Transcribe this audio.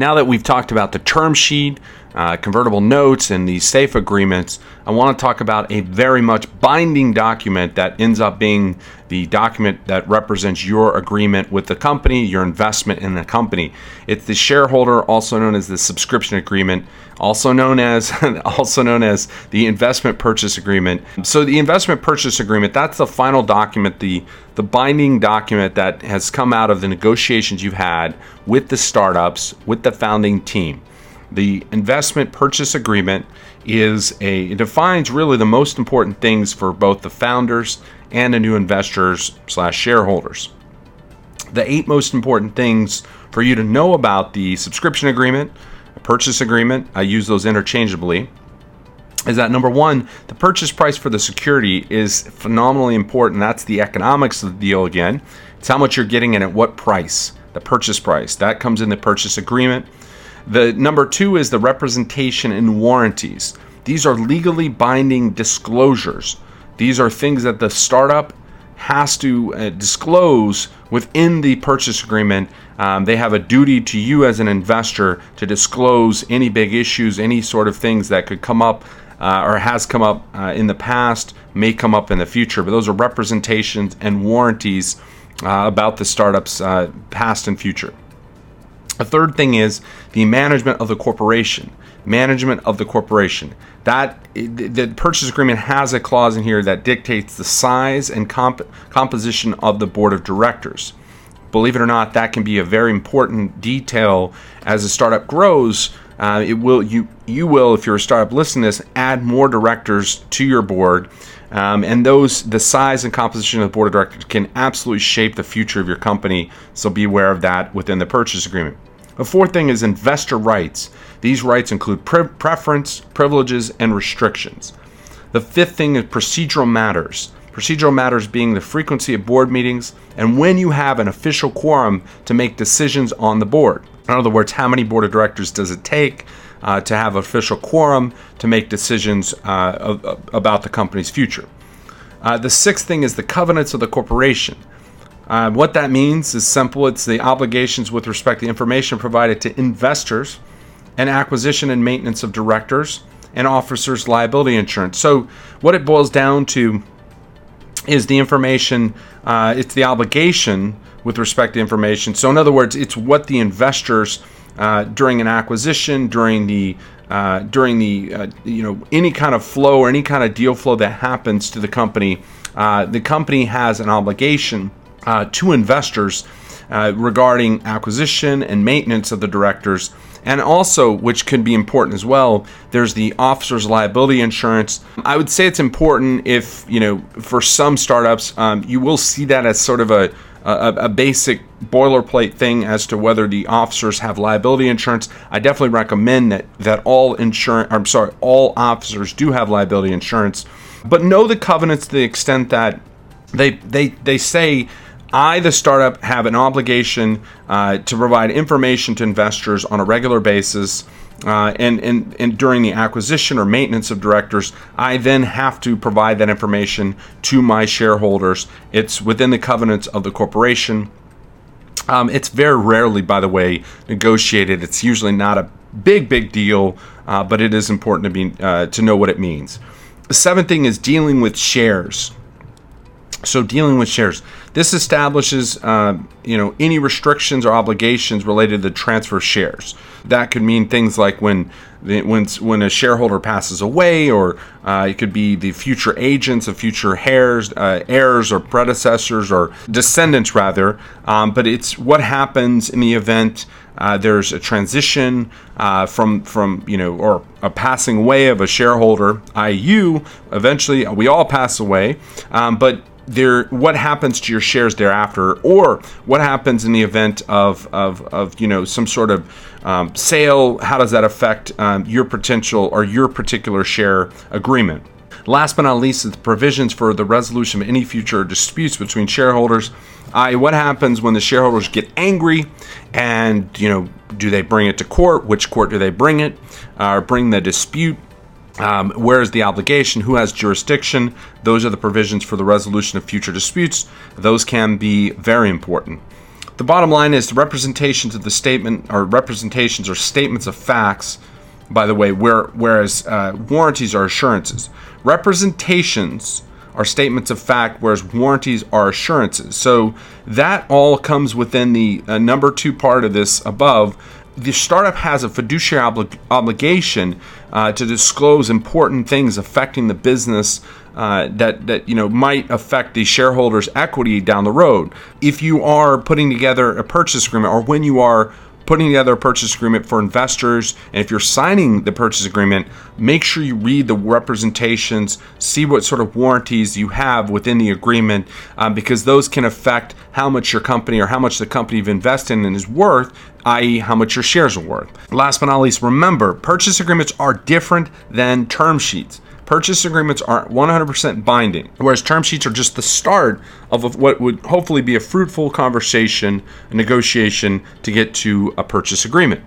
Now that we've talked about the term sheet, uh, convertible notes, and these safe agreements, I want to talk about a very much binding document that ends up being the document that represents your agreement with the company, your investment in the company. It's the shareholder, also known as the subscription agreement, also known as also known as the investment purchase agreement. So the investment purchase agreement, that's the final document, the the binding document that has come out of the negotiations you've had with the startups, with the founding team. The investment purchase agreement is a it defines really the most important things for both the founders and the new investors slash shareholders. The eight most important things for you to know about the subscription agreement, purchase agreement, I use those interchangeably, is that number one, the purchase price for the security is phenomenally important. That's the economics of the deal again. It's how much you're getting and at what price, the purchase price. That comes in the purchase agreement. The number two is the representation and warranties. These are legally binding disclosures. These are things that the startup has to uh, disclose within the purchase agreement. Um, they have a duty to you as an investor to disclose any big issues, any sort of things that could come up uh, or has come up uh, in the past, may come up in the future. But those are representations and warranties uh, about the startup's uh, past and future. The third thing is the management of the corporation. Management of the corporation. That the purchase agreement has a clause in here that dictates the size and comp- composition of the board of directors. Believe it or not, that can be a very important detail as a startup grows. Uh, it will you you will if you're a startup listening to this add more directors to your board um, and those, the size and composition of the board of directors can absolutely shape the future of your company. So be aware of that within the purchase agreement. The fourth thing is investor rights. These rights include pre- preference, privileges, and restrictions. The fifth thing is procedural matters. Procedural matters being the frequency of board meetings and when you have an official quorum to make decisions on the board. In other words, how many board of directors does it take uh, to have official quorum to make decisions uh, of, about the company's future. Uh, the sixth thing is the covenants of the corporation. Uh, what that means is simple it's the obligations with respect to information provided to investors and acquisition and maintenance of directors and officers' liability insurance. So, what it boils down to is the information, uh, it's the obligation with respect to information. So, in other words, it's what the investors uh, during an acquisition, during the uh, during the uh, you know any kind of flow or any kind of deal flow that happens to the company, uh, the company has an obligation uh, to investors regarding acquisition and maintenance of the directors. And also, which could be important as well, there's the officer's liability insurance. I would say it's important if, you know, for some startups, um, you will see that as sort of a a, a, basic boilerplate thing as to whether the officers have liability insurance. I definitely recommend that that all insurance. I'm sorry, all officers do have liability insurance, but know the covenants to the extent that they they they say. I, the startup, have an obligation uh, to provide information to investors on a regular basis uh, and, and, and during the acquisition or maintenance of directors, I then have to provide that information to my shareholders. It's within the covenants of the corporation. Um, it's very rarely, by the way, negotiated. It's usually not a big, big deal, uh, but it is important to be uh, to know what it means. The seventh thing is dealing with shares. So dealing with shares, this establishes, uh, you know, any restrictions or obligations related to the transfer of shares. That could mean things like when when when a shareholder passes away, or uh, it could be the future agents of future heirs, uh, heirs or predecessors or descendants rather. Um, but it's what happens in the event uh, there's a transition uh, from from you know or a passing away of a shareholder, you. Eventually, we all pass away, um, but there what happens to your shares thereafter or what happens in the event of of, of you know some sort of um, sale? How does that affect um, your potential or your particular share agreement? Last but not least is the provisions for the resolution of any future disputes between shareholders. I, what happens when the shareholders get angry and you know do they bring it to court? Which court do they bring it? Uh, or bring the dispute um, where is the obligation? Who has jurisdiction? Those are the provisions for the resolution of future disputes. Those can be very important. The bottom line is the representations of the statement or representations or statements of facts. By the way, where, whereas uh, warranties are assurances, representations are statements of fact, whereas warranties are assurances. So that all comes within the uh, number two part of this above. The startup has a fiduciary obli- obligation uh, to disclose important things affecting the business uh, that that you know might affect the shareholders' equity down the road. If you are putting together a purchase agreement, or when you are putting together a purchase agreement for investors, and if you're signing the purchase agreement, make sure you read the representations, see what sort of warranties you have within the agreement, um, because those can affect how much your company or how much the company you've invested in is worth, i.e., how much your shares are worth. Last but not least, remember purchase agreements are different than term sheets. Purchase agreements aren't 100% binding, whereas term sheets are just the start of what would hopefully be a fruitful conversation, a negotiation to get to a purchase agreement.